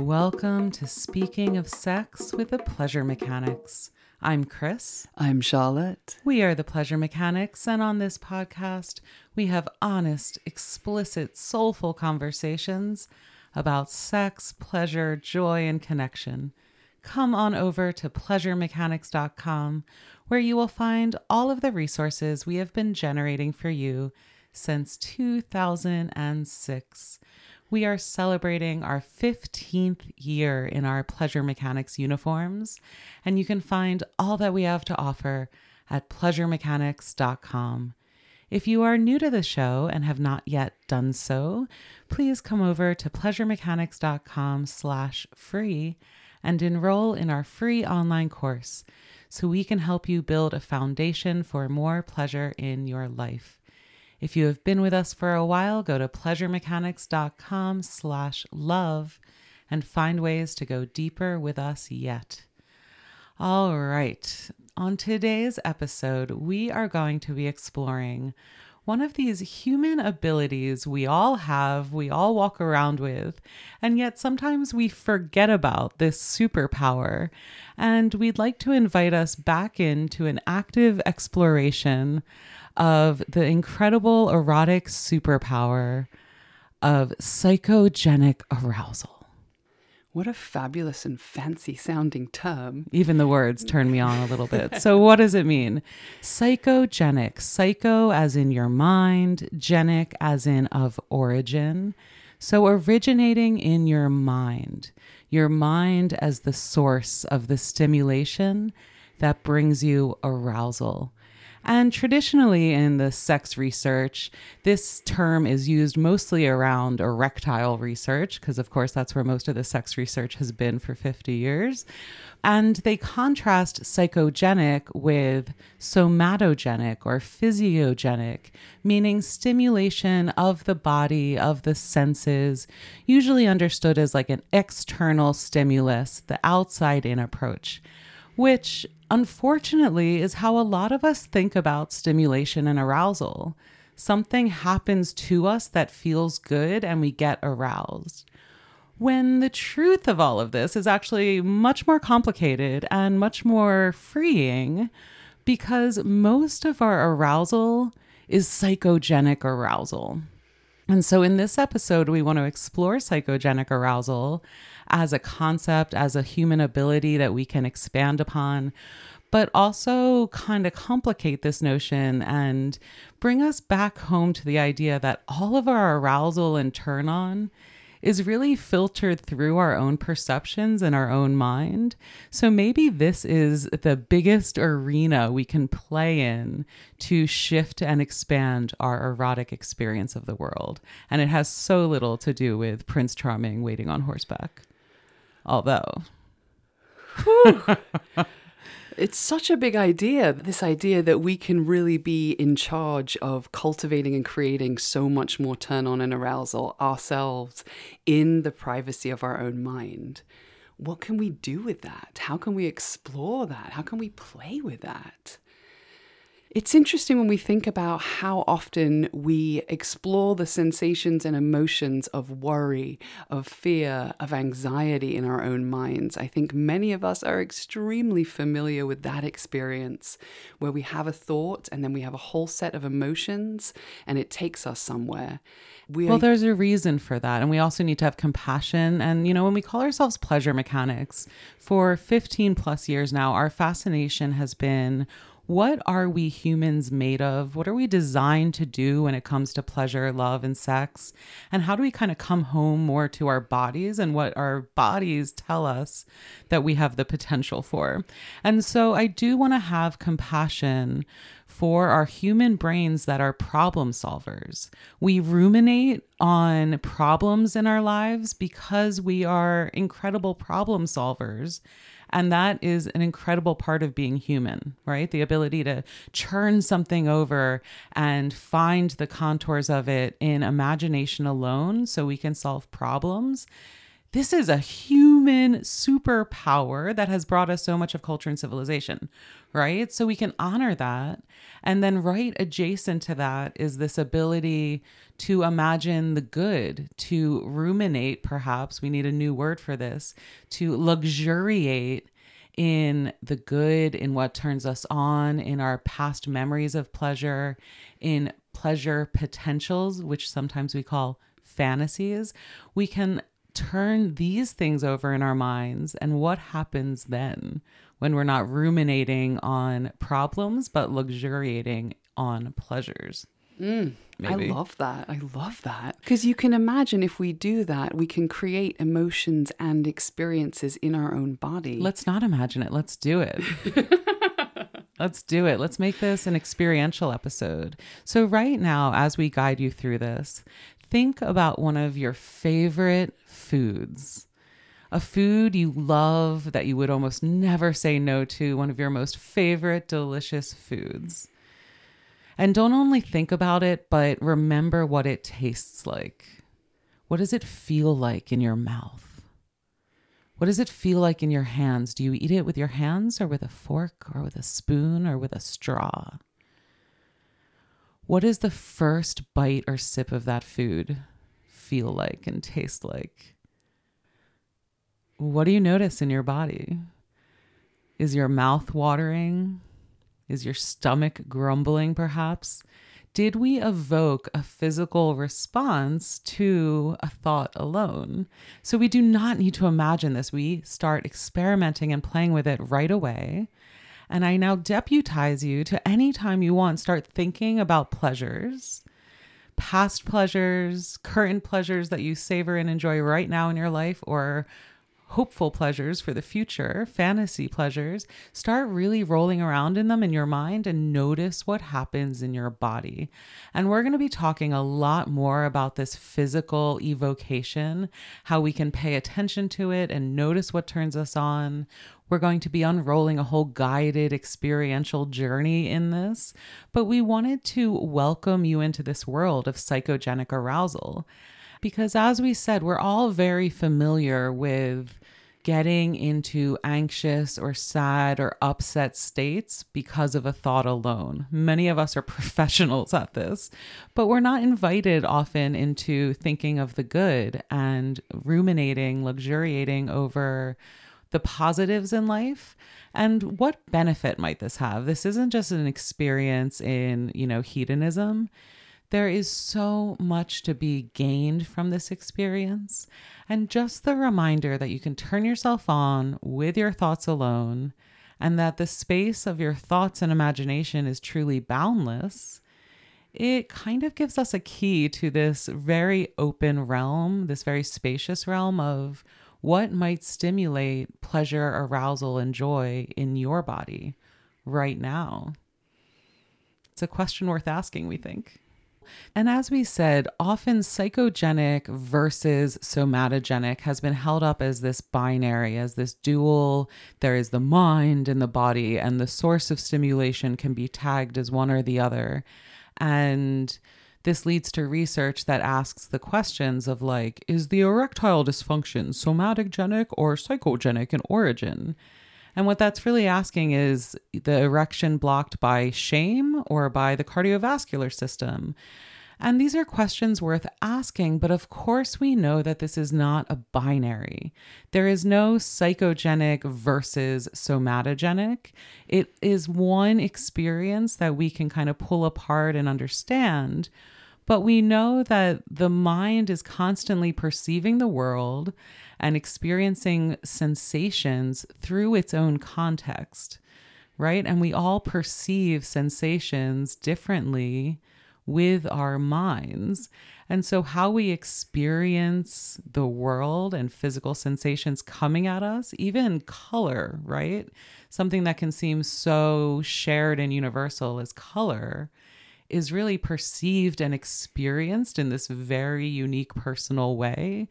Welcome to Speaking of Sex with the Pleasure Mechanics. I'm Chris. I'm Charlotte. We are the Pleasure Mechanics, and on this podcast, we have honest, explicit, soulful conversations about sex, pleasure, joy, and connection. Come on over to pleasuremechanics.com, where you will find all of the resources we have been generating for you since 2006 we are celebrating our 15th year in our Pleasure Mechanics uniforms, and you can find all that we have to offer at pleasuremechanics.com. If you are new to the show and have not yet done so, please come over to pleasuremechanics.com slash free and enroll in our free online course so we can help you build a foundation for more pleasure in your life. If you have been with us for a while, go to pleasuremechanics.com slash love and find ways to go deeper with us yet. All right. On today's episode, we are going to be exploring one of these human abilities we all have, we all walk around with, and yet sometimes we forget about this superpower. And we'd like to invite us back into an active exploration of the incredible erotic superpower of psychogenic arousal. What a fabulous and fancy sounding term. Even the words turn me on a little bit. So, what does it mean? Psychogenic. Psycho as in your mind, genic as in of origin. So, originating in your mind, your mind as the source of the stimulation that brings you arousal. And traditionally, in the sex research, this term is used mostly around erectile research, because of course that's where most of the sex research has been for 50 years. And they contrast psychogenic with somatogenic or physiogenic, meaning stimulation of the body, of the senses, usually understood as like an external stimulus, the outside in approach which unfortunately is how a lot of us think about stimulation and arousal. Something happens to us that feels good and we get aroused. When the truth of all of this is actually much more complicated and much more freeing because most of our arousal is psychogenic arousal. And so, in this episode, we want to explore psychogenic arousal as a concept, as a human ability that we can expand upon, but also kind of complicate this notion and bring us back home to the idea that all of our arousal and turn on is really filtered through our own perceptions and our own mind. So maybe this is the biggest arena we can play in to shift and expand our erotic experience of the world. And it has so little to do with Prince Charming waiting on horseback. Although. it's such a big idea. This idea that we can really be in charge of cultivating and creating so much more turn on and arousal ourselves in the privacy of our own mind. What can we do with that? How can we explore that? How can we play with that? It's interesting when we think about how often we explore the sensations and emotions of worry, of fear, of anxiety in our own minds. I think many of us are extremely familiar with that experience where we have a thought and then we have a whole set of emotions and it takes us somewhere. We well, are... there's a reason for that. And we also need to have compassion. And, you know, when we call ourselves pleasure mechanics, for 15 plus years now, our fascination has been what are we humans made of? What are we designed to do when it comes to pleasure, love, and sex? And how do we kind of come home more to our bodies and what our bodies tell us that we have the potential for? And so I do want to have compassion for our human brains that are problem solvers. We ruminate on problems in our lives because we are incredible problem solvers and that is an incredible part of being human, right? The ability to churn something over and find the contours of it in imagination alone so we can solve problems. This is a human superpower that has brought us so much of culture and civilization, right? So we can honor that. And then, right adjacent to that is this ability to imagine the good, to ruminate, perhaps. We need a new word for this, to luxuriate in the good, in what turns us on, in our past memories of pleasure, in pleasure potentials, which sometimes we call fantasies. We can turn these things over in our minds. And what happens then when we're not ruminating on problems, but luxuriating on pleasures? Mm, I love that. I love that. Because you can imagine if we do that, we can create emotions and experiences in our own body. Let's not imagine it. Let's do it. Let's do it. Let's make this an experiential episode. So, right now, as we guide you through this, think about one of your favorite foods. A food you love that you would almost never say no to, one of your most favorite delicious foods. And don't only think about it, but remember what it tastes like. What does it feel like in your mouth? What does it feel like in your hands? Do you eat it with your hands or with a fork or with a spoon or with a straw? What does the first bite or sip of that food feel like and taste like? What do you notice in your body? Is your mouth watering? Is your stomach grumbling, perhaps? Did we evoke a physical response to a thought alone? So we do not need to imagine this. We start experimenting and playing with it right away. And I now deputize you to anytime you want, start thinking about pleasures, past pleasures, current pleasures that you savor and enjoy right now in your life, or hopeful pleasures for the future, fantasy pleasures, start really rolling around in them in your mind and notice what happens in your body. And we're going to be talking a lot more about this physical evocation, how we can pay attention to it and notice what turns us on. We're going to be unrolling a whole guided experiential journey in this, but we wanted to welcome you into this world of psychogenic arousal. Because as we said, we're all very familiar with getting into anxious or sad or upset states because of a thought alone. Many of us are professionals at this, but we're not invited often into thinking of the good and ruminating, luxuriating over the positives in life. And what benefit might this have? This isn't just an experience in you know hedonism there is so much to be gained from this experience. And just the reminder that you can turn yourself on with your thoughts alone and that the space of your thoughts and imagination is truly boundless. It kind of gives us a key to this very open realm, this very spacious realm of what might stimulate pleasure, arousal, and joy in your body right now. It's a question worth asking, we think. And as we said, often psychogenic versus somatogenic has been held up as this binary, as this dual. There is the mind and the body, and the source of stimulation can be tagged as one or the other. And this leads to research that asks the questions of like, is the erectile dysfunction somatogenic or psychogenic in origin? And what that's really asking is the erection blocked by shame or by the cardiovascular system? And these are questions worth asking, but of course, we know that this is not a binary. There is no psychogenic versus somatogenic. It is one experience that we can kind of pull apart and understand. But we know that the mind is constantly perceiving the world and experiencing sensations through its own context, right? And we all perceive sensations differently with our minds. And so, how we experience the world and physical sensations coming at us, even color, right? Something that can seem so shared and universal as color, is really perceived and experienced in this very unique personal way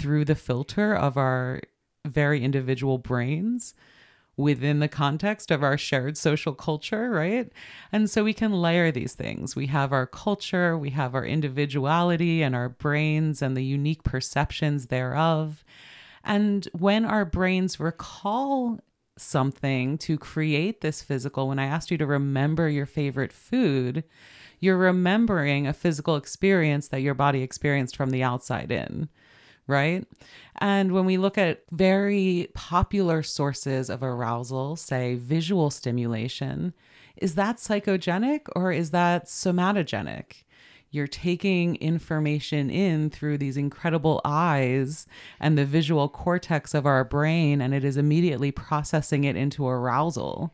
through the filter of our very individual brains within the context of our shared social culture, right? And so we can layer these things. We have our culture, we have our individuality and our brains and the unique perceptions thereof. And when our brains recall something to create this physical, when I asked you to remember your favorite food, you're remembering a physical experience that your body experienced from the outside in right? And when we look at very popular sources of arousal, say visual stimulation, is that psychogenic or is that somatogenic? You're taking information in through these incredible eyes and the visual cortex of our brain, and it is immediately processing it into arousal.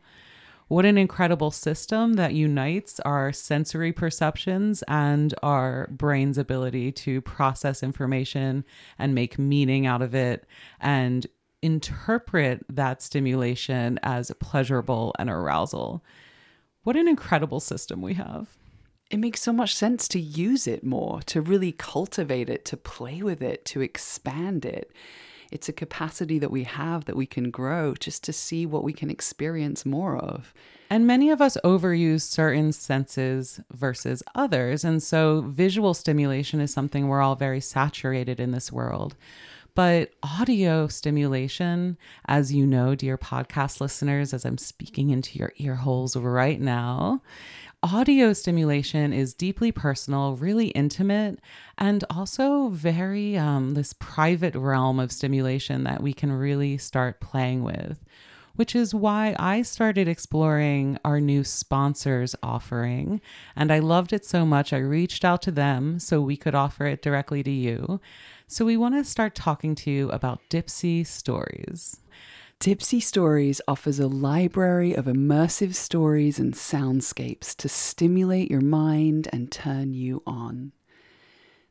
What an incredible system that unites our sensory perceptions and our brain's ability to process information and make meaning out of it and interpret that stimulation as pleasurable and arousal. What an incredible system we have. It makes so much sense to use it more, to really cultivate it, to play with it, to expand it. It's a capacity that we have that we can grow just to see what we can experience more of. And many of us overuse certain senses versus others. And so visual stimulation is something we're all very saturated in this world. But audio stimulation, as you know, dear podcast listeners, as I'm speaking into your ear holes right now, audio stimulation is deeply personal, really intimate, and also very um, this private realm of stimulation that we can really start playing with. Which is why I started exploring our new sponsors offering. And I loved it so much, I reached out to them so we could offer it directly to you. So we want to start talking to you about Dipsea Stories. Dipsea Stories offers a library of immersive stories and soundscapes to stimulate your mind and turn you on.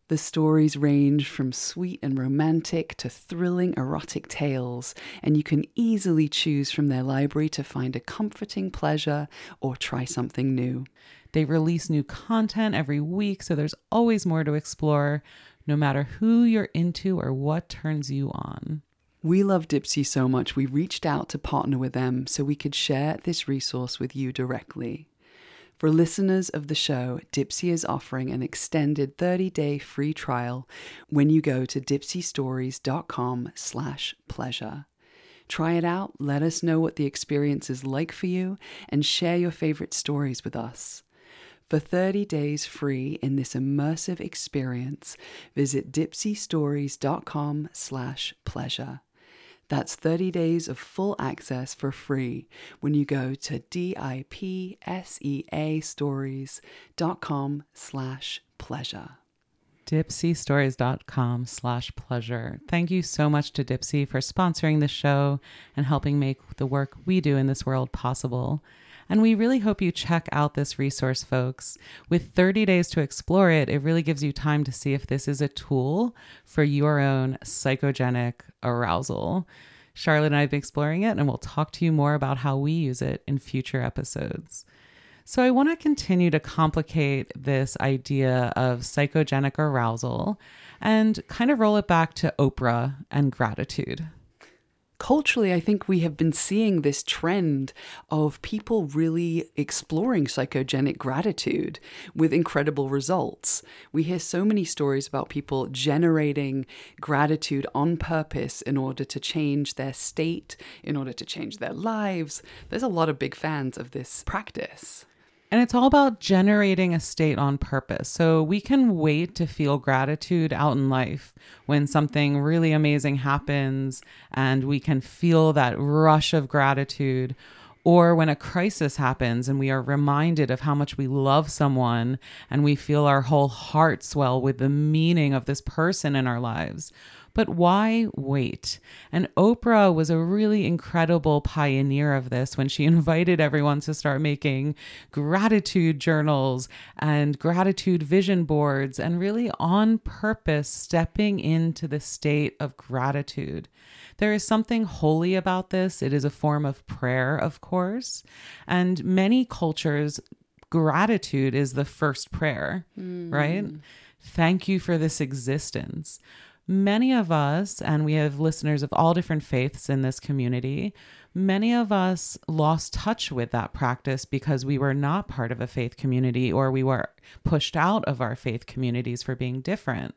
The stories range from sweet and romantic to thrilling erotic tales, and you can easily choose from their library to find a comforting pleasure or try something new. They release new content every week, so there's always more to explore, no matter who you're into or what turns you on. We love Dipsea so much, we reached out to partner with them so we could share this resource with you directly. For listeners of the show, Dipsea is offering an extended 30-day free trial when you go to dipseastories.com slash pleasure. Try it out, let us know what the experience is like for you, and share your favorite stories with us. For 30 days free in this immersive experience, visit dipseastories.com slash pleasure. That's 30 days of full access for free when you go to D-I-P-S-E-A stories.com slash pleasure. Dipseastories.com slash pleasure. Thank you so much to Dipsea for sponsoring the show and helping make the work we do in this world possible. And we really hope you check out this resource, folks. With 30 days to explore it, it really gives you time to see if this is a tool for your own psychogenic arousal. Charlotte and I have been exploring it, and we'll talk to you more about how we use it in future episodes. So, I want to continue to complicate this idea of psychogenic arousal and kind of roll it back to Oprah and gratitude culturally, I think we have been seeing this trend of people really exploring psychogenic gratitude with incredible results. We hear so many stories about people generating gratitude on purpose in order to change their state, in order to change their lives. There's a lot of big fans of this practice. And it's all about generating a state on purpose. So we can wait to feel gratitude out in life when something really amazing happens and we can feel that rush of gratitude. Or when a crisis happens and we are reminded of how much we love someone and we feel our whole heart swell with the meaning of this person in our lives. But why wait? And Oprah was a really incredible pioneer of this when she invited everyone to start making gratitude journals and gratitude vision boards and really on purpose stepping into the state of gratitude. There is something holy about this. It is a form of prayer, of course. And many cultures, gratitude is the first prayer, mm. right? Thank you for this existence many of us, and we have listeners of all different faiths in this community, Many of us lost touch with that practice because we were not part of a faith community or we were pushed out of our faith communities for being different.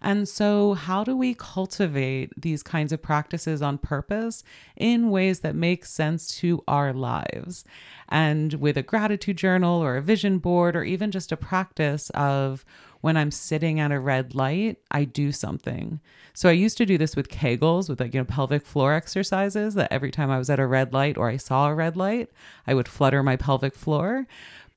And so, how do we cultivate these kinds of practices on purpose in ways that make sense to our lives? And with a gratitude journal or a vision board, or even just a practice of when I'm sitting at a red light, I do something. So I used to do this with Kegels, with like, you know, pelvic floor exercises that every time I was at a red light or I saw a red light, I would flutter my pelvic floor.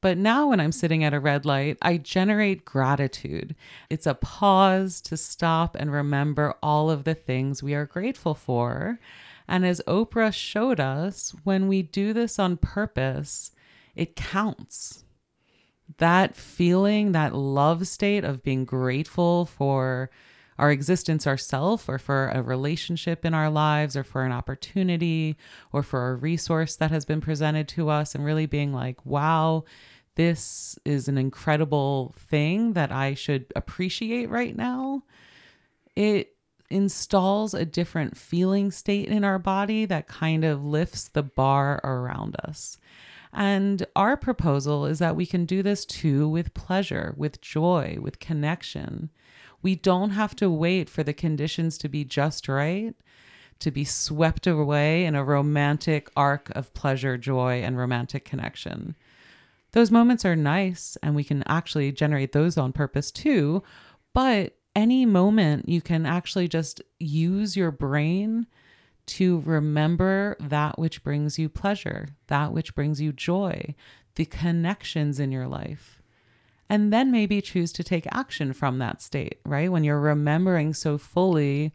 But now, when I'm sitting at a red light, I generate gratitude. It's a pause to stop and remember all of the things we are grateful for. And as Oprah showed us, when we do this on purpose, it counts that feeling, that love state of being grateful for our existence ourself or for a relationship in our lives or for an opportunity or for a resource that has been presented to us and really being like, wow, this is an incredible thing that I should appreciate right now. It installs a different feeling state in our body that kind of lifts the bar around us. And our proposal is that we can do this too with pleasure, with joy, with connection. We don't have to wait for the conditions to be just right to be swept away in a romantic arc of pleasure, joy, and romantic connection. Those moments are nice and we can actually generate those on purpose too. But any moment you can actually just use your brain to remember that which brings you pleasure, that which brings you joy, the connections in your life. And then maybe choose to take action from that state, right? When you're remembering so fully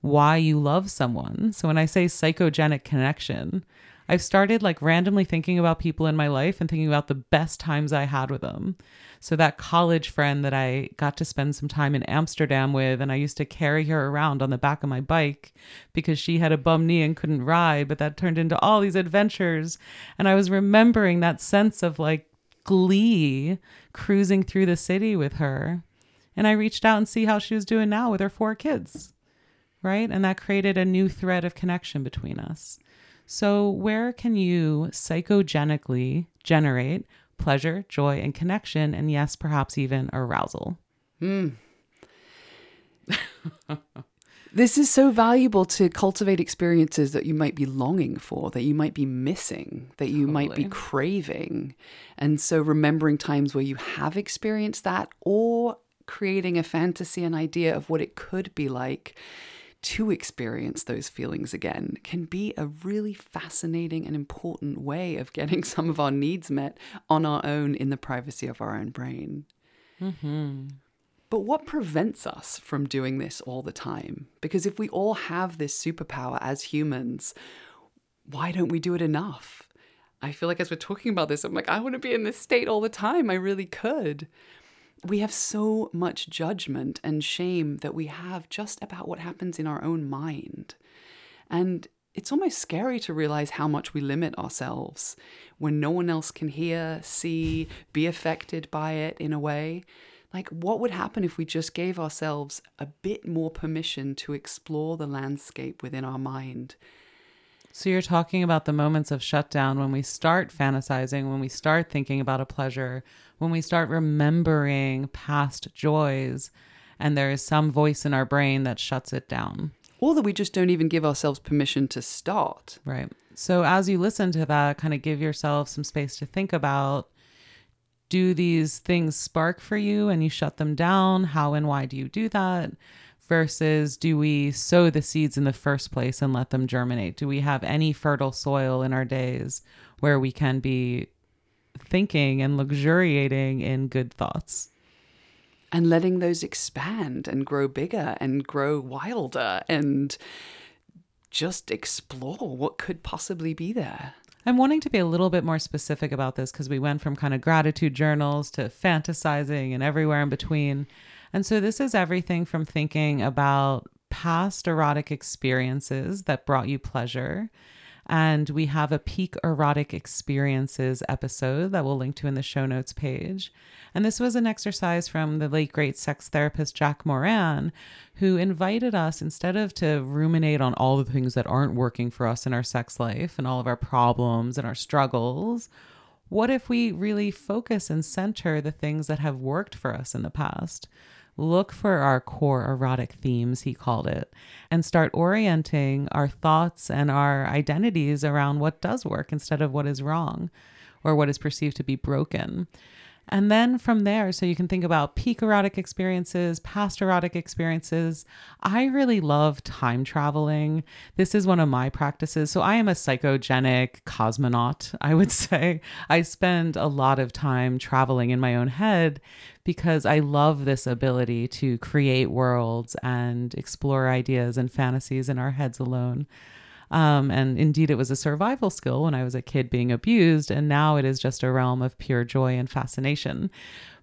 why you love someone. So when I say psychogenic connection, I've started like randomly thinking about people in my life and thinking about the best times I had with them. So that college friend that I got to spend some time in Amsterdam with, and I used to carry her around on the back of my bike because she had a bum knee and couldn't ride, but that turned into all these adventures. And I was remembering that sense of like glee cruising through the city with her. And I reached out and see how she was doing now with her four kids. Right. And that created a new thread of connection between us. So, where can you psychogenically generate pleasure, joy, and connection? And yes, perhaps even arousal. Mm. this is so valuable to cultivate experiences that you might be longing for, that you might be missing, that you totally. might be craving. And so, remembering times where you have experienced that or creating a fantasy, an idea of what it could be like to experience those feelings again can be a really fascinating and important way of getting some of our needs met on our own in the privacy of our own brain. Mm-hmm. But what prevents us from doing this all the time? Because if we all have this superpower as humans, why don't we do it enough? I feel like as we're talking about this, I'm like, I want to be in this state all the time. I really could we have so much judgment and shame that we have just about what happens in our own mind. And it's almost scary to realize how much we limit ourselves when no one else can hear, see, be affected by it in a way. Like, what would happen if we just gave ourselves a bit more permission to explore the landscape within our mind? So, you're talking about the moments of shutdown when we start fantasizing, when we start thinking about a pleasure, when we start remembering past joys and there is some voice in our brain that shuts it down. Or that we just don't even give ourselves permission to start. Right. So as you listen to that, kind of give yourself some space to think about do these things spark for you and you shut them down? How and why do you do that? Versus do we sow the seeds in the first place and let them germinate? Do we have any fertile soil in our days where we can be thinking and luxuriating in good thoughts. And letting those expand and grow bigger and grow wilder and just explore what could possibly be there. I'm wanting to be a little bit more specific about this because we went from kind of gratitude journals to fantasizing and everywhere in between. And so this is everything from thinking about past erotic experiences that brought you pleasure And we have a peak erotic experiences episode that we'll link to in the show notes page. And this was an exercise from the late great sex therapist Jack Morin, who invited us instead of to ruminate on all the things that aren't working for us in our sex life and all of our problems and our struggles. What if we really focus and center the things that have worked for us in the past? Look for our core erotic themes, he called it, and start orienting our thoughts and our identities around what does work instead of what is wrong or what is perceived to be broken. And then from there, so you can think about peak erotic experiences, past erotic experiences. I really love time traveling. This is one of my practices. So I am a psychogenic cosmonaut, I would say. I spend a lot of time traveling in my own head because I love this ability to create worlds and explore ideas and fantasies in our heads alone. Um, and indeed, it was a survival skill when I was a kid being abused. And now it is just a realm of pure joy and fascination.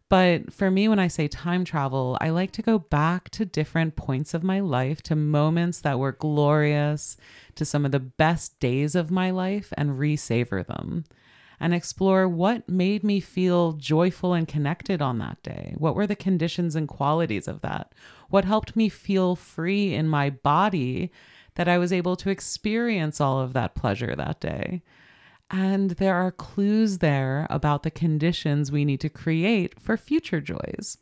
But for me, when I say time travel, I like to go back to different points of my life, to moments that were glorious, to some of the best days of my life, and re-savor them and explore what made me feel joyful and connected on that day. What were the conditions and qualities of that? What helped me feel free in my body that I was able to experience all of that pleasure that day. And there are clues there about the conditions we need to create for future joys.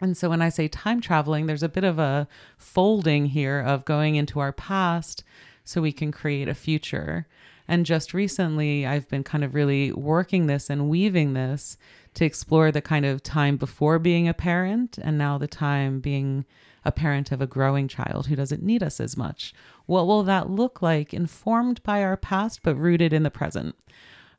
And so when I say time traveling, there's a bit of a folding here of going into our past so we can create a future. And just recently, I've been kind of really working this and weaving this to explore the kind of time before being a parent and now the time being a parent of a growing child who doesn't need us as much. What will that look like, informed by our past but rooted in the present?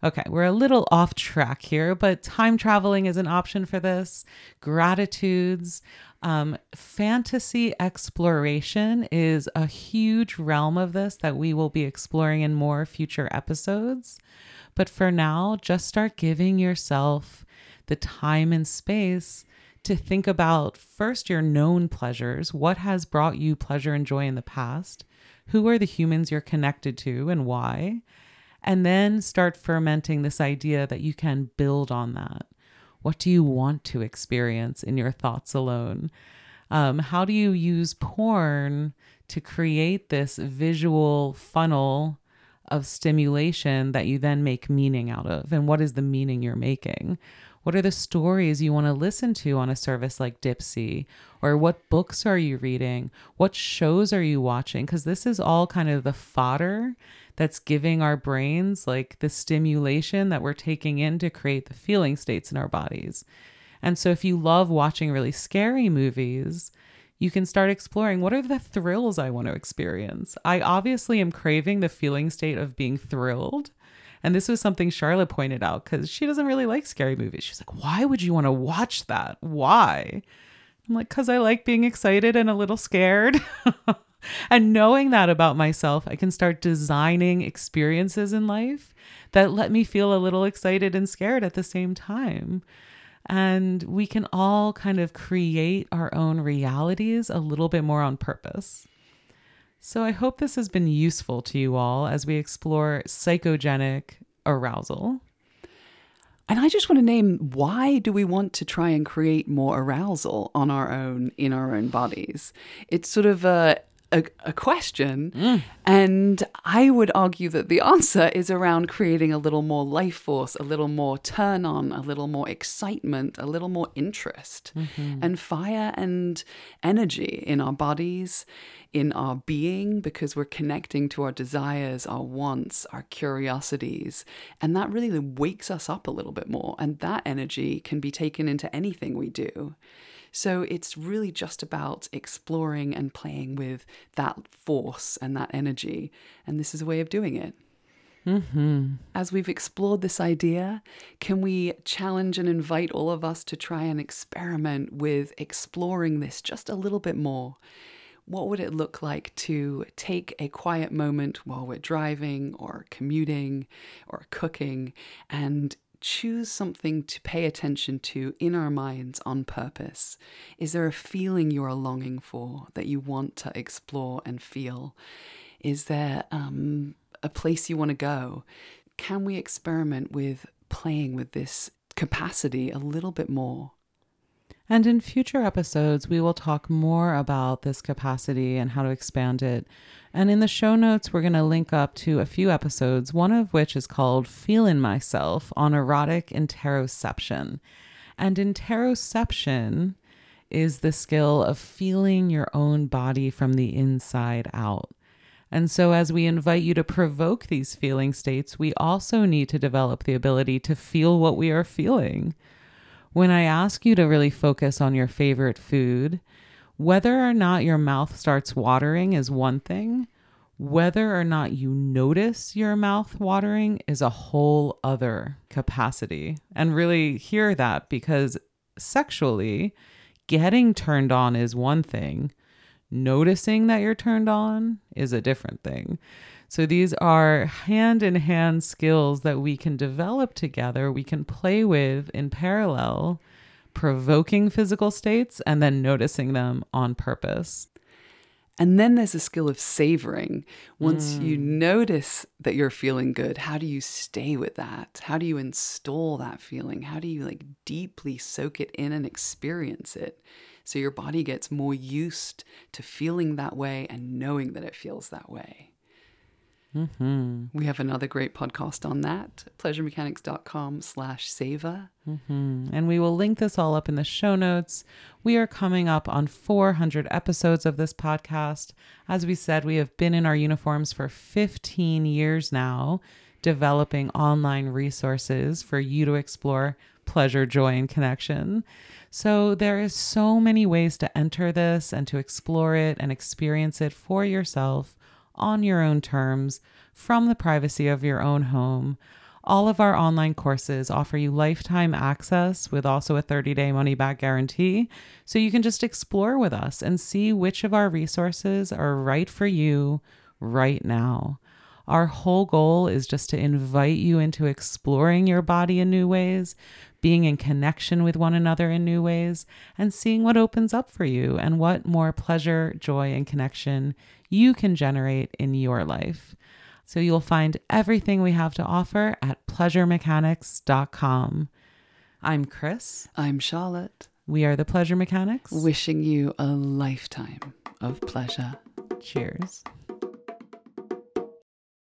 Okay, we're a little off track here, but time traveling is an option for this. Gratitudes, um, fantasy exploration is a huge realm of this that we will be exploring in more future episodes. But for now, just start giving yourself the time and space to think about first your known pleasures. What has brought you pleasure and joy in the past? Who are the humans you're connected to and why? And then start fermenting this idea that you can build on that. What do you want to experience in your thoughts alone? Um, how do you use porn to create this visual funnel of stimulation that you then make meaning out of? And what is the meaning you're making? What are the stories you want to listen to on a service like Dipsea? Or what books are you reading? What shows are you watching? Because this is all kind of the fodder that's giving our brains like the stimulation that we're taking in to create the feeling states in our bodies. And so if you love watching really scary movies, you can start exploring what are the thrills I want to experience. I obviously am craving the feeling state of being thrilled. And this was something Charlotte pointed out because she doesn't really like scary movies. She's like, why would you want to watch that? Why? I'm like, because I like being excited and a little scared. and knowing that about myself, I can start designing experiences in life that let me feel a little excited and scared at the same time. And we can all kind of create our own realities a little bit more on purpose. So I hope this has been useful to you all as we explore psychogenic arousal. And I just want to name why do we want to try and create more arousal on our own in our own bodies? It's sort of a a, a question. Mm. And I would argue that the answer is around creating a little more life force, a little more turn on, a little more excitement, a little more interest mm-hmm. and fire and energy in our bodies, in our being, because we're connecting to our desires, our wants, our curiosities. And that really wakes us up a little bit more. And that energy can be taken into anything we do. So it's really just about exploring and playing with that force and that energy. And this is a way of doing it. Mm-hmm. As we've explored this idea, can we challenge and invite all of us to try and experiment with exploring this just a little bit more? What would it look like to take a quiet moment while we're driving or commuting or cooking and choose something to pay attention to in our minds on purpose? Is there a feeling you are longing for that you want to explore and feel? Is there um, a place you want to go. Can we experiment with playing with this capacity a little bit more? And in future episodes, we will talk more about this capacity and how to expand it. And in the show notes, we're going to link up to a few episodes, one of which is called Feeling Myself on erotic interoception. And interoception is the skill of feeling your own body from the inside out. And so, as we invite you to provoke these feeling states, we also need to develop the ability to feel what we are feeling. When I ask you to really focus on your favorite food, whether or not your mouth starts watering is one thing. Whether or not you notice your mouth watering is a whole other capacity. And really hear that because sexually, getting turned on is one thing, noticing that you're turned on is a different thing. So these are hand in hand skills that we can develop together, we can play with in parallel, provoking physical states and then noticing them on purpose. And then there's a skill of savoring. Once mm. you notice that you're feeling good, how do you stay with that? How do you install that feeling? How do you like deeply soak it in and experience it? So your body gets more used to feeling that way and knowing that it feels that way. Mm-hmm. We have another great podcast on that, pleasuremechanics.com slash savor. Mm-hmm. And we will link this all up in the show notes. We are coming up on 400 episodes of this podcast. As we said, we have been in our uniforms for 15 years now, developing online resources for you to explore pleasure, joy, and connection. So there is so many ways to enter this and to explore it and experience it for yourself on your own terms from the privacy of your own home. All of our online courses offer you lifetime access with also a 30 day money back guarantee. So you can just explore with us and see which of our resources are right for you right now. Our whole goal is just to invite you into exploring your body in new ways, being in connection with one another in new ways, and seeing what opens up for you and what more pleasure, joy, and connection you can generate in your life. So you'll find everything we have to offer at pleasuremechanics.com. I'm Chris. I'm Charlotte. We are the Pleasure Mechanics. Wishing you a lifetime of pleasure. Cheers.